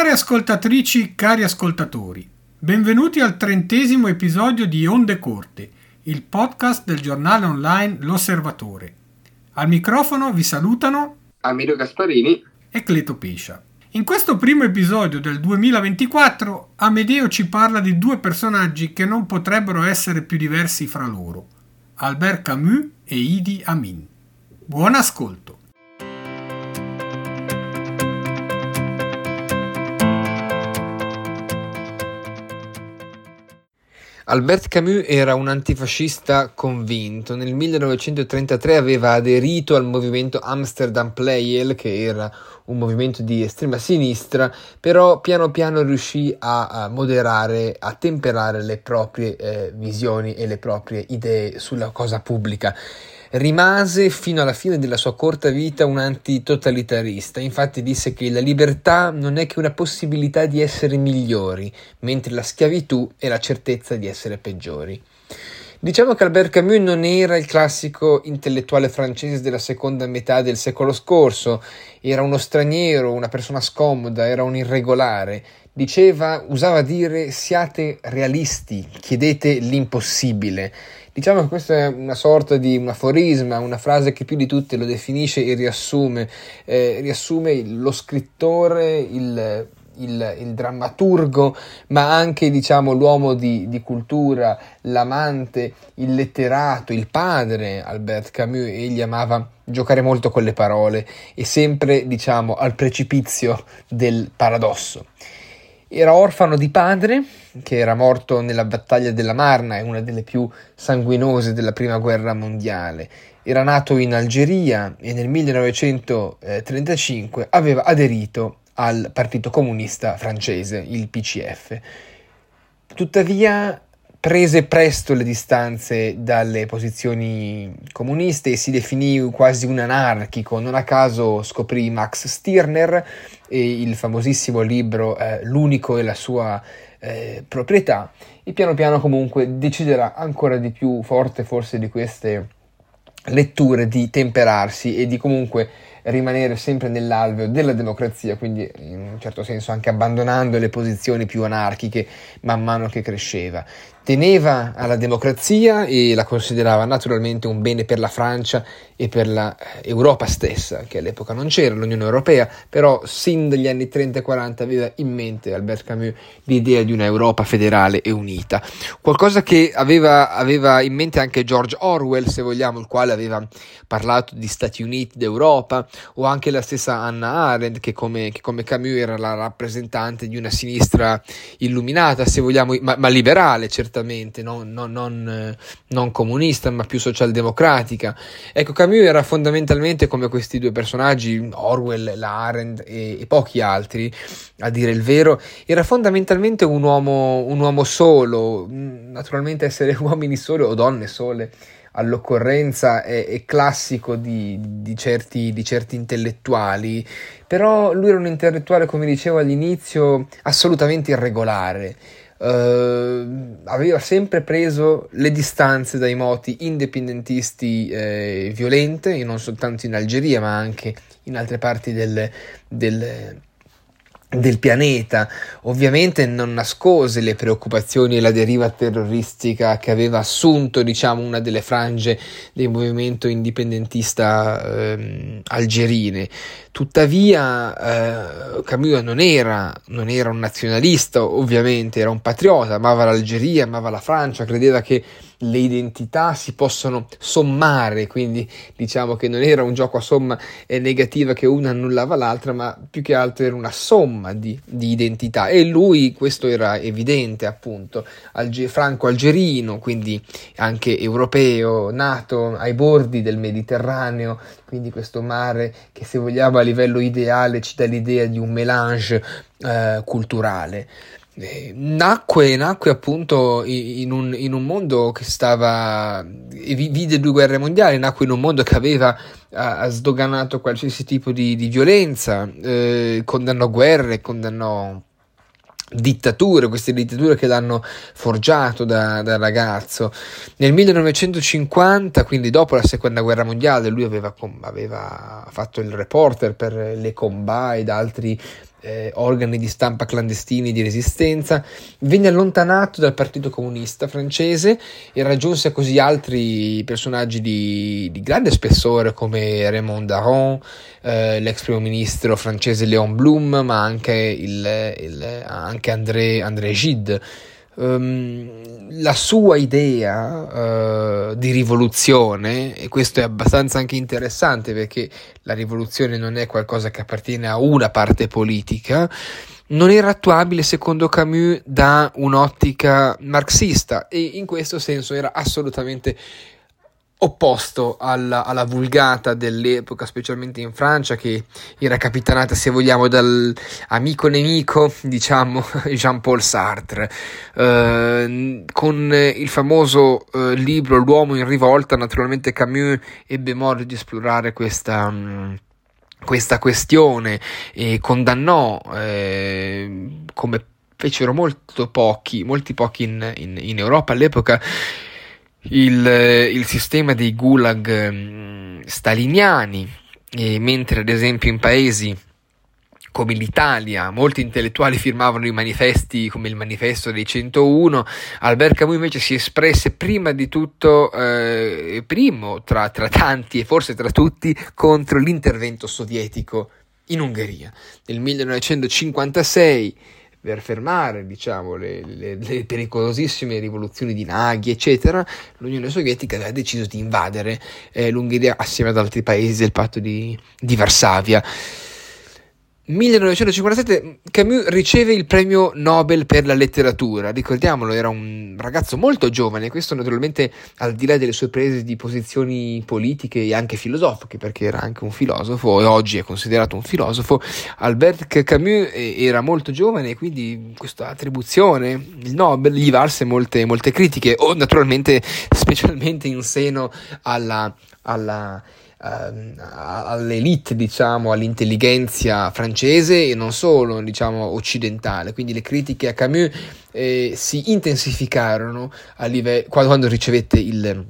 Care ascoltatrici, cari ascoltatori, benvenuti al trentesimo episodio di Onde Corte, il podcast del giornale online L'Osservatore. Al microfono vi salutano Amiro Gasparini e Cleto Pescia. In questo primo episodio del 2024 Amedeo ci parla di due personaggi che non potrebbero essere più diversi fra loro, Albert Camus e Idi Amin. Buon ascolto! Albert Camus era un antifascista convinto. Nel 1933 aveva aderito al movimento Amsterdam Playel, che era un movimento di estrema sinistra, però piano piano riuscì a, moderare, a temperare le proprie eh, visioni e le proprie idee sulla cosa pubblica rimase fino alla fine della sua corta vita un antitotalitarista, infatti disse che la libertà non è che una possibilità di essere migliori, mentre la schiavitù è la certezza di essere peggiori. Diciamo che Albert Camus non era il classico intellettuale francese della seconda metà del secolo scorso, era uno straniero, una persona scomoda, era un irregolare. Diceva, usava dire siate realisti, chiedete l'impossibile. Diciamo che questa è una sorta di un aforisma, una frase che più di tutte lo definisce e riassume, eh, riassume lo scrittore, il, il, il, drammaturgo, ma anche diciamo, l'uomo di, di, cultura, l'amante, il letterato, il padre Albert Camus, egli amava giocare molto con le parole e sempre diciamo, al precipizio del paradosso. Era orfano di padre, che era morto nella battaglia della Marna, una delle più sanguinose della prima guerra mondiale. Era nato in Algeria e nel 1935 aveva aderito al Partito Comunista francese, il PCF. Tuttavia prese presto le distanze dalle posizioni comuniste e si definì quasi un anarchico. Non a caso scoprì Max Stirner e il famosissimo libro eh, L'unico e la sua eh, proprietà e piano piano comunque deciderà ancora di più forte forse di queste letture di temperarsi e di comunque rimanere sempre nell'alveo della democrazia, quindi in un certo senso anche abbandonando le posizioni più anarchiche man mano che cresceva teneva alla democrazia e la considerava naturalmente un bene per la Francia e per l'Europa stessa, che all'epoca non c'era, l'Unione Europea, però sin dagli anni 30 e 40 aveva in mente Albert Camus l'idea di un'Europa federale e unita, qualcosa che aveva, aveva in mente anche George Orwell, se vogliamo, il quale aveva parlato di Stati Uniti d'Europa, o anche la stessa Anna Arendt, che come, che come Camus era la rappresentante di una sinistra illuminata, se vogliamo, ma, ma liberale, certamente certamente, non, non, non, non, comunista, ma più socialdemocratica. Ecco, Camus era fondamentalmente come questi due personaggi, Orwell, la Arendt e, e pochi altri, a dire il vero, era fondamentalmente un uomo, un uomo solo, naturalmente essere uomini soli o donne sole all'occorrenza è, è classico di, di, certi, di, certi, intellettuali, però lui era un intellettuale, come dicevo all'inizio, assolutamente irregolare. Uh, aveva sempre preso le distanze dai moti indipendentisti eh, violente, non soltanto in Algeria ma anche in altre parti del, del del pianeta. Ovviamente non nascose le preoccupazioni e la deriva terroristica che aveva assunto, diciamo, una delle frange del movimento indipendentista eh, algerine. Tuttavia, eh, Camus non era, non era un nazionalista, ovviamente, era un patriota, amava l'Algeria, amava la Francia, credeva che le identità si possono sommare, quindi diciamo che non era un gioco a somma negativa che una annullava l'altra, ma più che altro era una somma di, di identità e lui questo era evidente appunto, Alge- franco-algerino, quindi anche europeo, nato ai bordi del Mediterraneo, quindi questo mare che se vogliamo a livello ideale ci dà l'idea di un melange eh, culturale. Eh, nacque, nacque appunto in un, in un, mondo che stava, vide due guerre mondiali, nacque in un mondo che aveva ha, sdoganato qualsiasi tipo di, di violenza, eh, condannò guerre, condannò dittature, queste dittature che l'hanno forgiato da, da, ragazzo. Nel 1950, quindi dopo la seconda guerra mondiale, lui aveva, aveva fatto il reporter per le Combat ed altri eh, organi di stampa clandestini di resistenza, venne allontanato dal Partito Comunista francese e raggiunse così altri personaggi di, di grande spessore come Raymond Daron, eh, l'ex primo ministro francese Léon Blum, ma anche, il, il, anche André, André Gide. Um, la sua idea uh, di rivoluzione, e questo è abbastanza anche interessante perché la rivoluzione non è qualcosa che appartiene a una parte politica, non era attuabile secondo Camus da un'ottica marxista e in questo senso era assolutamente opposto alla, alla, vulgata dell'epoca, specialmente in Francia, che era capitanata, se vogliamo, dal amico nemico, diciamo, Jean-Paul Sartre, eh, con il famoso eh, libro L'uomo in rivolta, naturalmente Camus ebbe modo di esplorare questa... Mh, questa questione e condannò eh, come fecero molto pochi, molti pochi in, in, in Europa all'epoca il, il sistema dei gulag mm, staliniani, e mentre ad esempio in paesi come l'Italia, molti intellettuali firmavano i manifesti come il manifesto dei 101, Albert Camus invece si espresse prima di tutto, eh, primo tra, tra tanti e forse tra tutti, contro l'intervento sovietico in Ungheria. Nel 1956 per fermare diciamo, le, le, le, pericolosissime rivoluzioni di Naghi, eccetera, l'Unione Sovietica aveva deciso di invadere eh, l'Ungheria assieme ad altri paesi del patto di, di Varsavia. 1957 Camus riceve il premio Nobel per la letteratura, ricordiamolo, era un ragazzo molto giovane, questo naturalmente al di là delle sue prese di posizioni politiche e anche filosofiche, perché era anche un filosofo e oggi è considerato un filosofo, Albert Camus era molto giovane e quindi questa attribuzione, il Nobel, gli valse molte, molte critiche, o naturalmente specialmente in seno alla, alla Ehm, all'elite, diciamo, all'intelligenza francese e non solo, diciamo, occidentale. Quindi le critiche a Camus eh, si intensificarono live- quando ricevette il,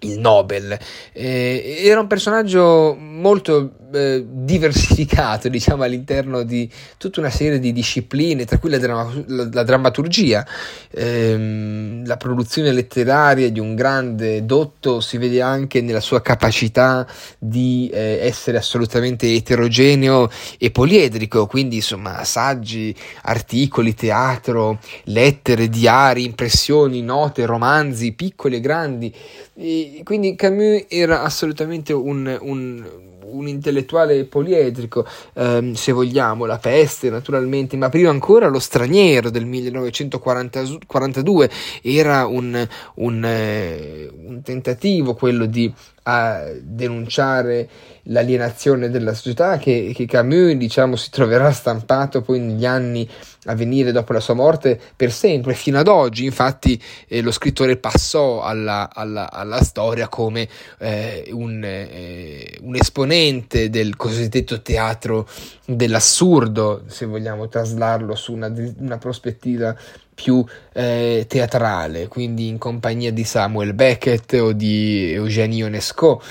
il Nobel. Eh, era un personaggio molto eh, diversificato, diciamo, all'interno di tutta una serie di discipline, tra cui la, dramma- la, la drammaturgia, ehm, la produzione letteraria di un grande dotto si vede anche nella sua capacità di eh, essere assolutamente eterogeneo e poliedrico, quindi insomma saggi, articoli, teatro, lettere, diari, impressioni, note, romanzi, piccoli e grandi. E quindi Camus era assolutamente un, un un intellettuale poliedrico, ehm, se vogliamo, la peste naturalmente, ma prima ancora lo straniero del 1942 era un, un, eh, un tentativo quello di a denunciare l'alienazione della società che, che, Camus diciamo si troverà stampato poi negli anni a venire dopo la sua morte per sempre fino ad oggi. Infatti eh, lo scrittore passò alla, alla, alla storia come eh, un, eh, un, esponente del cosiddetto teatro dell'assurdo se vogliamo traslarlo su una, una prospettiva più eh, teatrale, quindi in compagnia di Samuel Beckett o di Eugène Ionesco.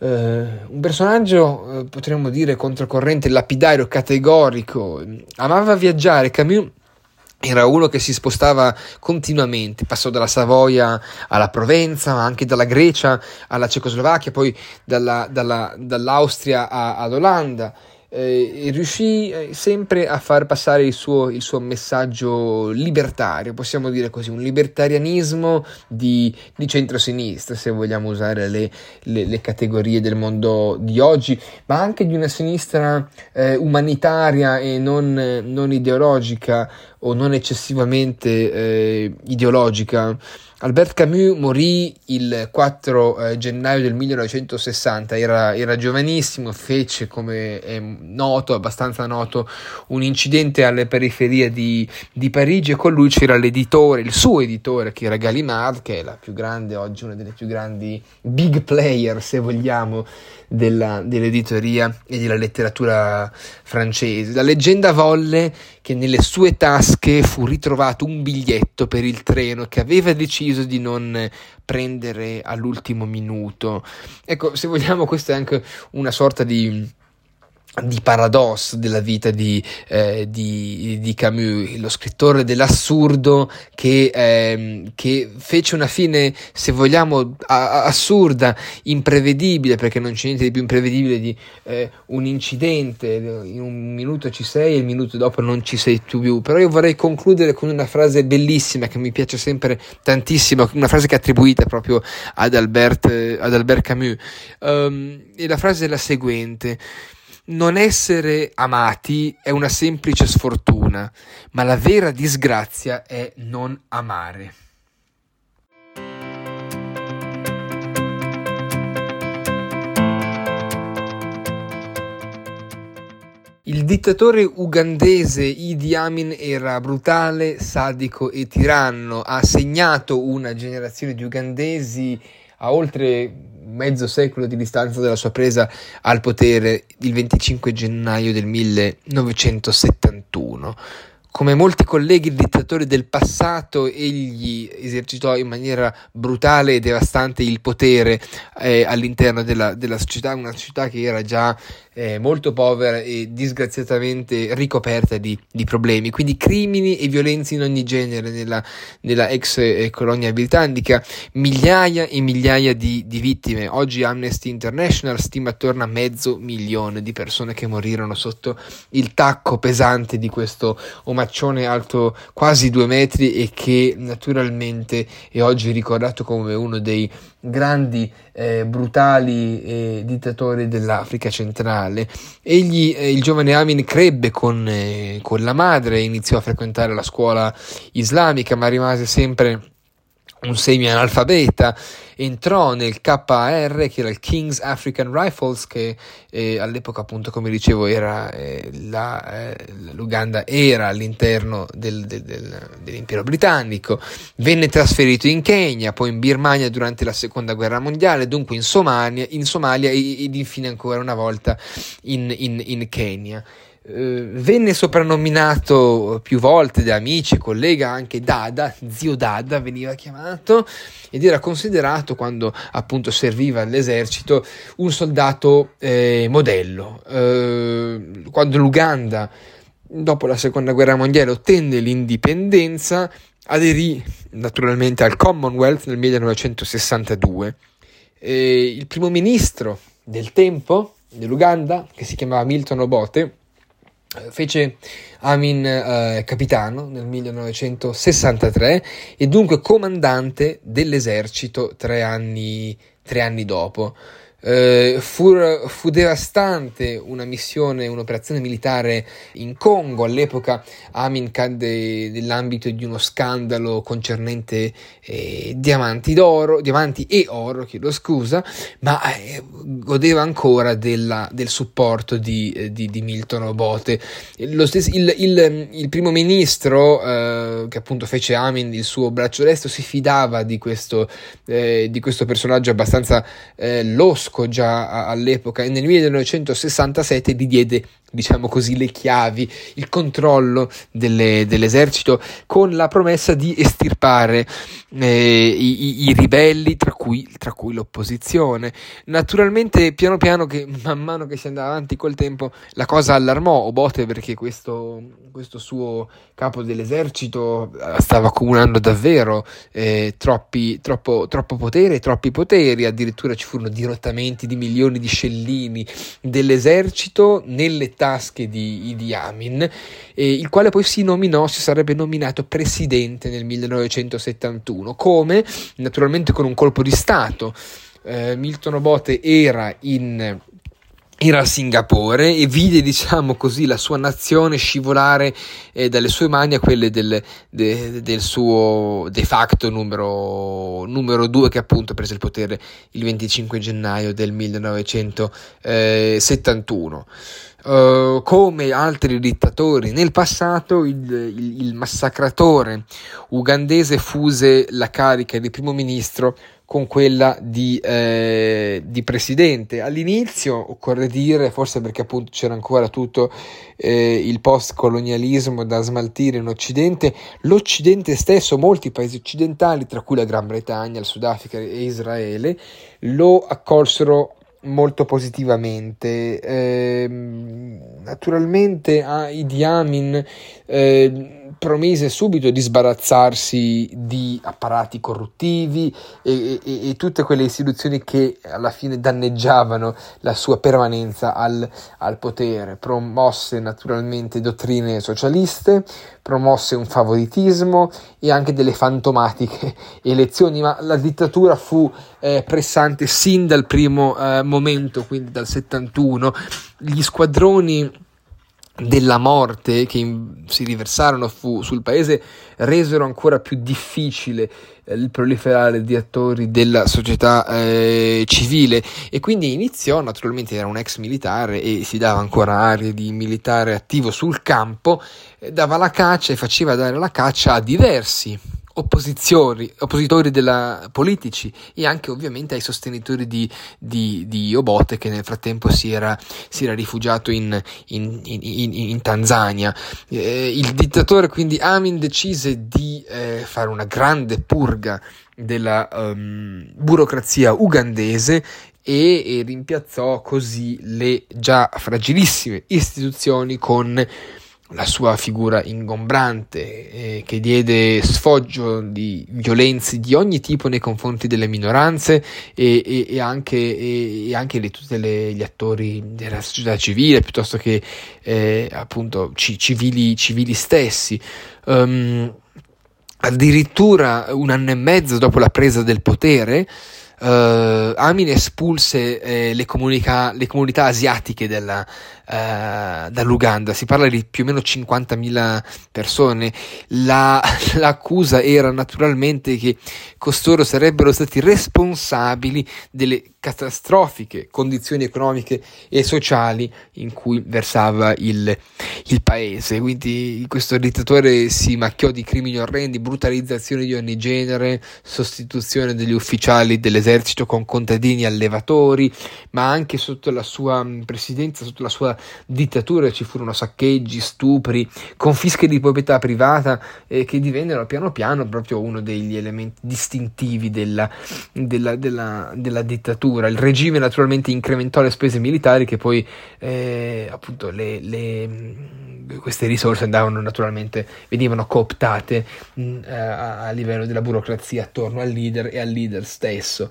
Uh, un personaggio, uh, potremmo dire, controcorrente, lapidario, categorico, amava viaggiare. Camus era uno che si spostava continuamente, passò dalla Savoia alla Provenza, ma anche dalla Grecia alla Cecoslovacchia, poi dalla, dalla, dall'Austria a, ad Olanda eh, riuscì eh, sempre a far passare il suo, il suo, messaggio libertario, possiamo dire così, un libertarianismo di, di centro-sinistra, se vogliamo usare le, le, le, categorie del mondo di oggi, ma anche di una sinistra eh, umanitaria e non, non, ideologica o non eccessivamente eh, ideologica. Albert Camus morì il 4 eh, gennaio del 1960, era, era, giovanissimo, fece come è noto, abbastanza noto, un incidente alle periferie di, di, Parigi e con lui c'era l'editore, il suo editore che era Gallimard, che è la più grande oggi, una delle più grandi big player se vogliamo della, dell'editoria e della letteratura francese. La leggenda volle che nelle sue tasche fu ritrovato un biglietto per il treno che aveva deciso di non prendere all'ultimo minuto. Ecco, se vogliamo, questa è anche una sorta di di paradosso della vita di, eh, di, di, Camus, lo scrittore dell'assurdo che, eh, che, fece una fine, se vogliamo, a, assurda, imprevedibile, perché non c'è niente di più imprevedibile di eh, un incidente, in un minuto ci sei e il minuto dopo non ci sei più. Però io vorrei concludere con una frase bellissima che mi piace sempre tantissimo, una frase che è attribuita proprio ad Albert, ad Albert Camus. Um, e la frase è la seguente non essere amati è una semplice sfortuna, ma la vera disgrazia è non amare. Il dittatore ugandese Idi Amin era brutale, sadico e tiranno, ha segnato una generazione di ugandesi a oltre mezzo secolo di distanza dalla sua presa al potere il 25 gennaio del 1971. Come molti colleghi dittatori del passato, egli esercitò in maniera brutale e devastante il potere eh, all'interno della, della società, una società che era già eh, molto povera e disgraziatamente ricoperta di, di, problemi, quindi crimini e violenze in ogni genere nella, nella ex eh, colonia britannica, migliaia e migliaia di, di, vittime. Oggi Amnesty International stima attorno a mezzo milione di persone che morirono sotto il tacco pesante di questo omaccione alto quasi due metri e che naturalmente è oggi ricordato come uno dei grandi, eh, brutali eh, dittatori dell'Africa centrale. Egli, eh, il giovane Amin, crebbe con, eh, con la madre, iniziò a frequentare la scuola islamica, ma rimase sempre un semi-analfabeta, entrò nel KAR, che era il King's African Rifles, che eh, all'epoca, appunto, come dicevo, era, eh, la, eh, l'Uganda era all'interno del, del, del, dell'impero britannico, venne trasferito in Kenya, poi in Birmania durante la seconda guerra mondiale, dunque in Somalia, in Somalia ed infine ancora una volta in, in, in Kenya. Eh, venne soprannominato più volte da amici, collega, anche Dada, zio Dada veniva chiamato, ed era considerato, quando appunto serviva all'esercito, un soldato eh, modello. Eh, quando l'Uganda, dopo la seconda guerra mondiale, ottenne l'indipendenza, aderì naturalmente al Commonwealth nel 1962. il primo ministro del tempo dell'Uganda, che si chiamava Milton Obote, fece Amin eh, capitano nel 1963 e dunque comandante dell'esercito tre anni, tre anni dopo. Uh, fu, fu, devastante una missione, un'operazione militare in Congo. All'epoca Amin cadde nell'ambito di uno scandalo concernente eh, diamanti diamanti e oro, chiedo scusa, ma eh, godeva ancora della, del supporto di, eh, di, di Milton Obote. Stesso, il, il, il, primo ministro, eh, che appunto fece Amin il suo braccio destro, si fidava di questo, eh, di questo personaggio abbastanza losco Mosco già all'epoca. E nel 1967 gli diede diciamo così, le chiavi, il controllo delle, dell'esercito con la promessa di estirpare eh, i, i, ribelli, tra cui, tra cui, l'opposizione. Naturalmente, piano piano, che, man mano che si andava avanti col tempo, la cosa allarmò Obote perché questo, questo suo capo dell'esercito eh, stava accumulando davvero eh, troppi, troppo, troppo potere, troppi poteri, addirittura ci furono dirottamenti di milioni di scellini dell'esercito nelle tasche di Idi Amin, eh, il quale poi si nominò, si sarebbe nominato presidente nel 1971, come naturalmente con un colpo di Stato. Eh, Milton Obote era in era a Singapore e vide, diciamo così, la sua nazione scivolare eh, dalle sue mani a quelle del, de, del suo de facto numero, numero due che appunto prese il potere il 25 gennaio del 1971. Uh, come altri dittatori nel passato, il, il, il, massacratore ugandese fuse la carica di primo ministro con quella di, eh, di presidente. All'inizio, occorre dire, forse perché appunto c'era ancora tutto eh, il post-colonialismo da smaltire in Occidente, l'Occidente stesso, molti paesi occidentali, tra cui la Gran Bretagna, il Sudafrica e Israele, lo accolsero molto positivamente. Eh, naturalmente a Idi Amin eh, promise subito di sbarazzarsi di apparati corruttivi e, e, e, tutte quelle istituzioni che alla fine danneggiavano la sua permanenza al, al potere. Promosse naturalmente dottrine socialiste, promosse un favoritismo e anche delle fantomatiche elezioni, ma la dittatura fu eh, pressante sin dal primo eh, momento, quindi dal 71. Gli squadroni della morte che in, si riversarono fu, sul paese resero ancora più difficile eh, il proliferare di attori della società eh, civile e quindi iniziò, naturalmente era un ex militare e si dava ancora aria di militare attivo sul campo, eh, dava la caccia e faceva dare la caccia a diversi oppositori, oppositori della, politici e anche ovviamente ai sostenitori di, di, di Obote che nel frattempo si era, si era rifugiato in, in, in, in Tanzania. Eh, il dittatore quindi Amin decise di eh, fare una grande purga della um, burocrazia ugandese e, e rimpiazzò così le già fragilissime istituzioni con la sua figura ingombrante eh, che diede sfoggio di violenze di ogni tipo nei confronti delle minoranze e, e, e anche, e, anche di tutti gli attori della società civile piuttosto che eh, appunto c- civili, civili, stessi. Um, addirittura un anno e mezzo dopo la presa del potere Uh, Amin espulse eh, le, comunica- le, comunità asiatiche della, uh, dall'Uganda, si parla di più o meno 50.000 persone. La, l'accusa era naturalmente che costoro sarebbero stati responsabili delle catastrofiche condizioni economiche e sociali in cui versava il, il paese. Quindi questo dittatore si macchiò di crimini orrendi, brutalizzazioni di ogni genere, sostituzione degli ufficiali dell'esercito con contadini allevatori, ma anche sotto la sua presidenza, sotto la sua dittatura ci furono saccheggi, stupri, confische di proprietà privata eh, che divennero piano piano proprio uno degli elementi distintivi della, della, della, della dittatura. Il regime naturalmente incrementò le spese militari che poi eh, appunto le, le, queste risorse andavano naturalmente, venivano cooptate mh, a, a, livello della burocrazia attorno al leader e al leader stesso.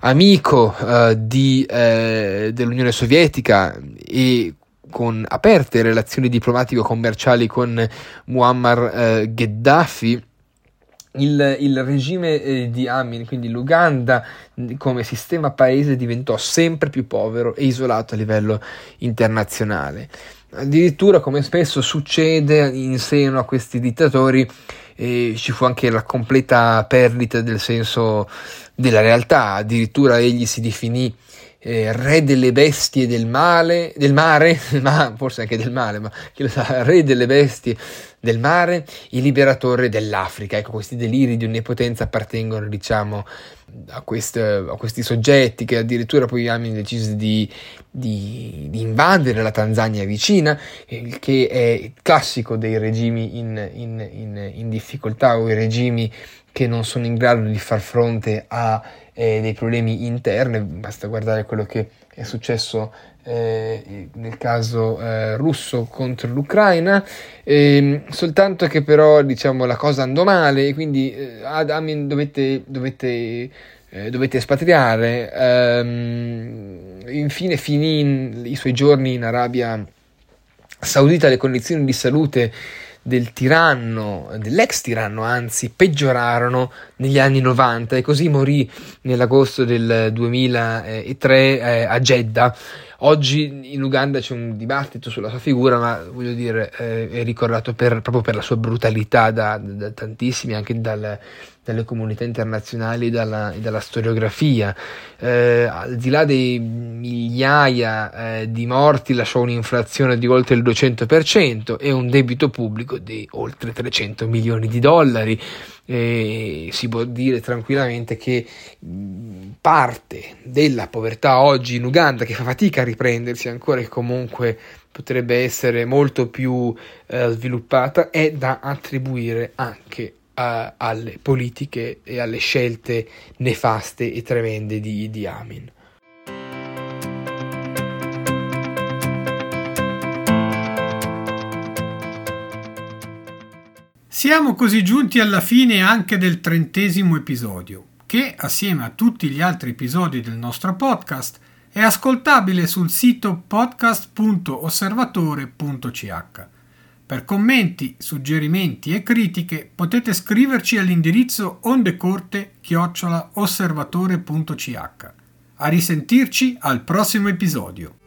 Amico eh, di, eh, dell'Unione Sovietica e con aperte relazioni diplomatico-commerciali con Muammar eh, Gheddafi, il, il, regime eh, di Amin, quindi l'Uganda come sistema paese diventò sempre più povero e isolato a livello internazionale. Addirittura, come spesso succede in seno a questi dittatori, eh, ci fu anche la completa perdita del senso della realtà. Addirittura egli si definì eh, re delle bestie del male, del mare, ma forse anche del male, ma chi lo sa, re delle bestie del mare, il liberatore dell'Africa. Ecco, questi deliri di onnipotenza appartengono, diciamo, a, queste, a questi soggetti che addirittura poi Amin decise di, di, di, invadere la Tanzania vicina, il che è classico dei regimi in, in, in, in difficoltà o i regimi che non sono in grado di far fronte a eh, dei problemi interni, basta guardare quello che è successo eh, nel caso eh, russo contro l'Ucraina, ehm, soltanto che però diciamo la cosa andò male e quindi eh, Amin dovette, dovette, eh, dovette espatriare, ehm, infine finì in, i suoi giorni in Arabia Saudita, le condizioni di salute del tiranno, dell'ex tiranno anzi, peggiorarono negli anni 90 e così morì nell'agosto del 2003 eh, a Jeddah. Oggi in Uganda c'è un dibattito sulla sua figura, ma voglio dire, eh, è ricordato per, proprio per la sua brutalità da, da tantissimi, anche dal, dalle comunità internazionali e dalla, dalla, storiografia. Eh, al di là dei migliaia eh, di morti, lasciò un'inflazione di oltre il 200% e un debito pubblico di oltre 300 milioni di dollari. Eh, si può dire tranquillamente che parte della povertà oggi in Uganda, che fa fatica a riprendersi ancora e comunque potrebbe essere molto più eh, sviluppata, è da attribuire anche a, alle politiche e alle scelte nefaste e tremende di Idi Amin. Siamo così giunti alla fine anche del trentesimo episodio, che, assieme a tutti gli altri episodi del nostro podcast, è ascoltabile sul sito podcast.osservatore.ch. Per commenti, suggerimenti e critiche potete scriverci all'indirizzo ondecorte-osservatore.ch. A risentirci al prossimo episodio.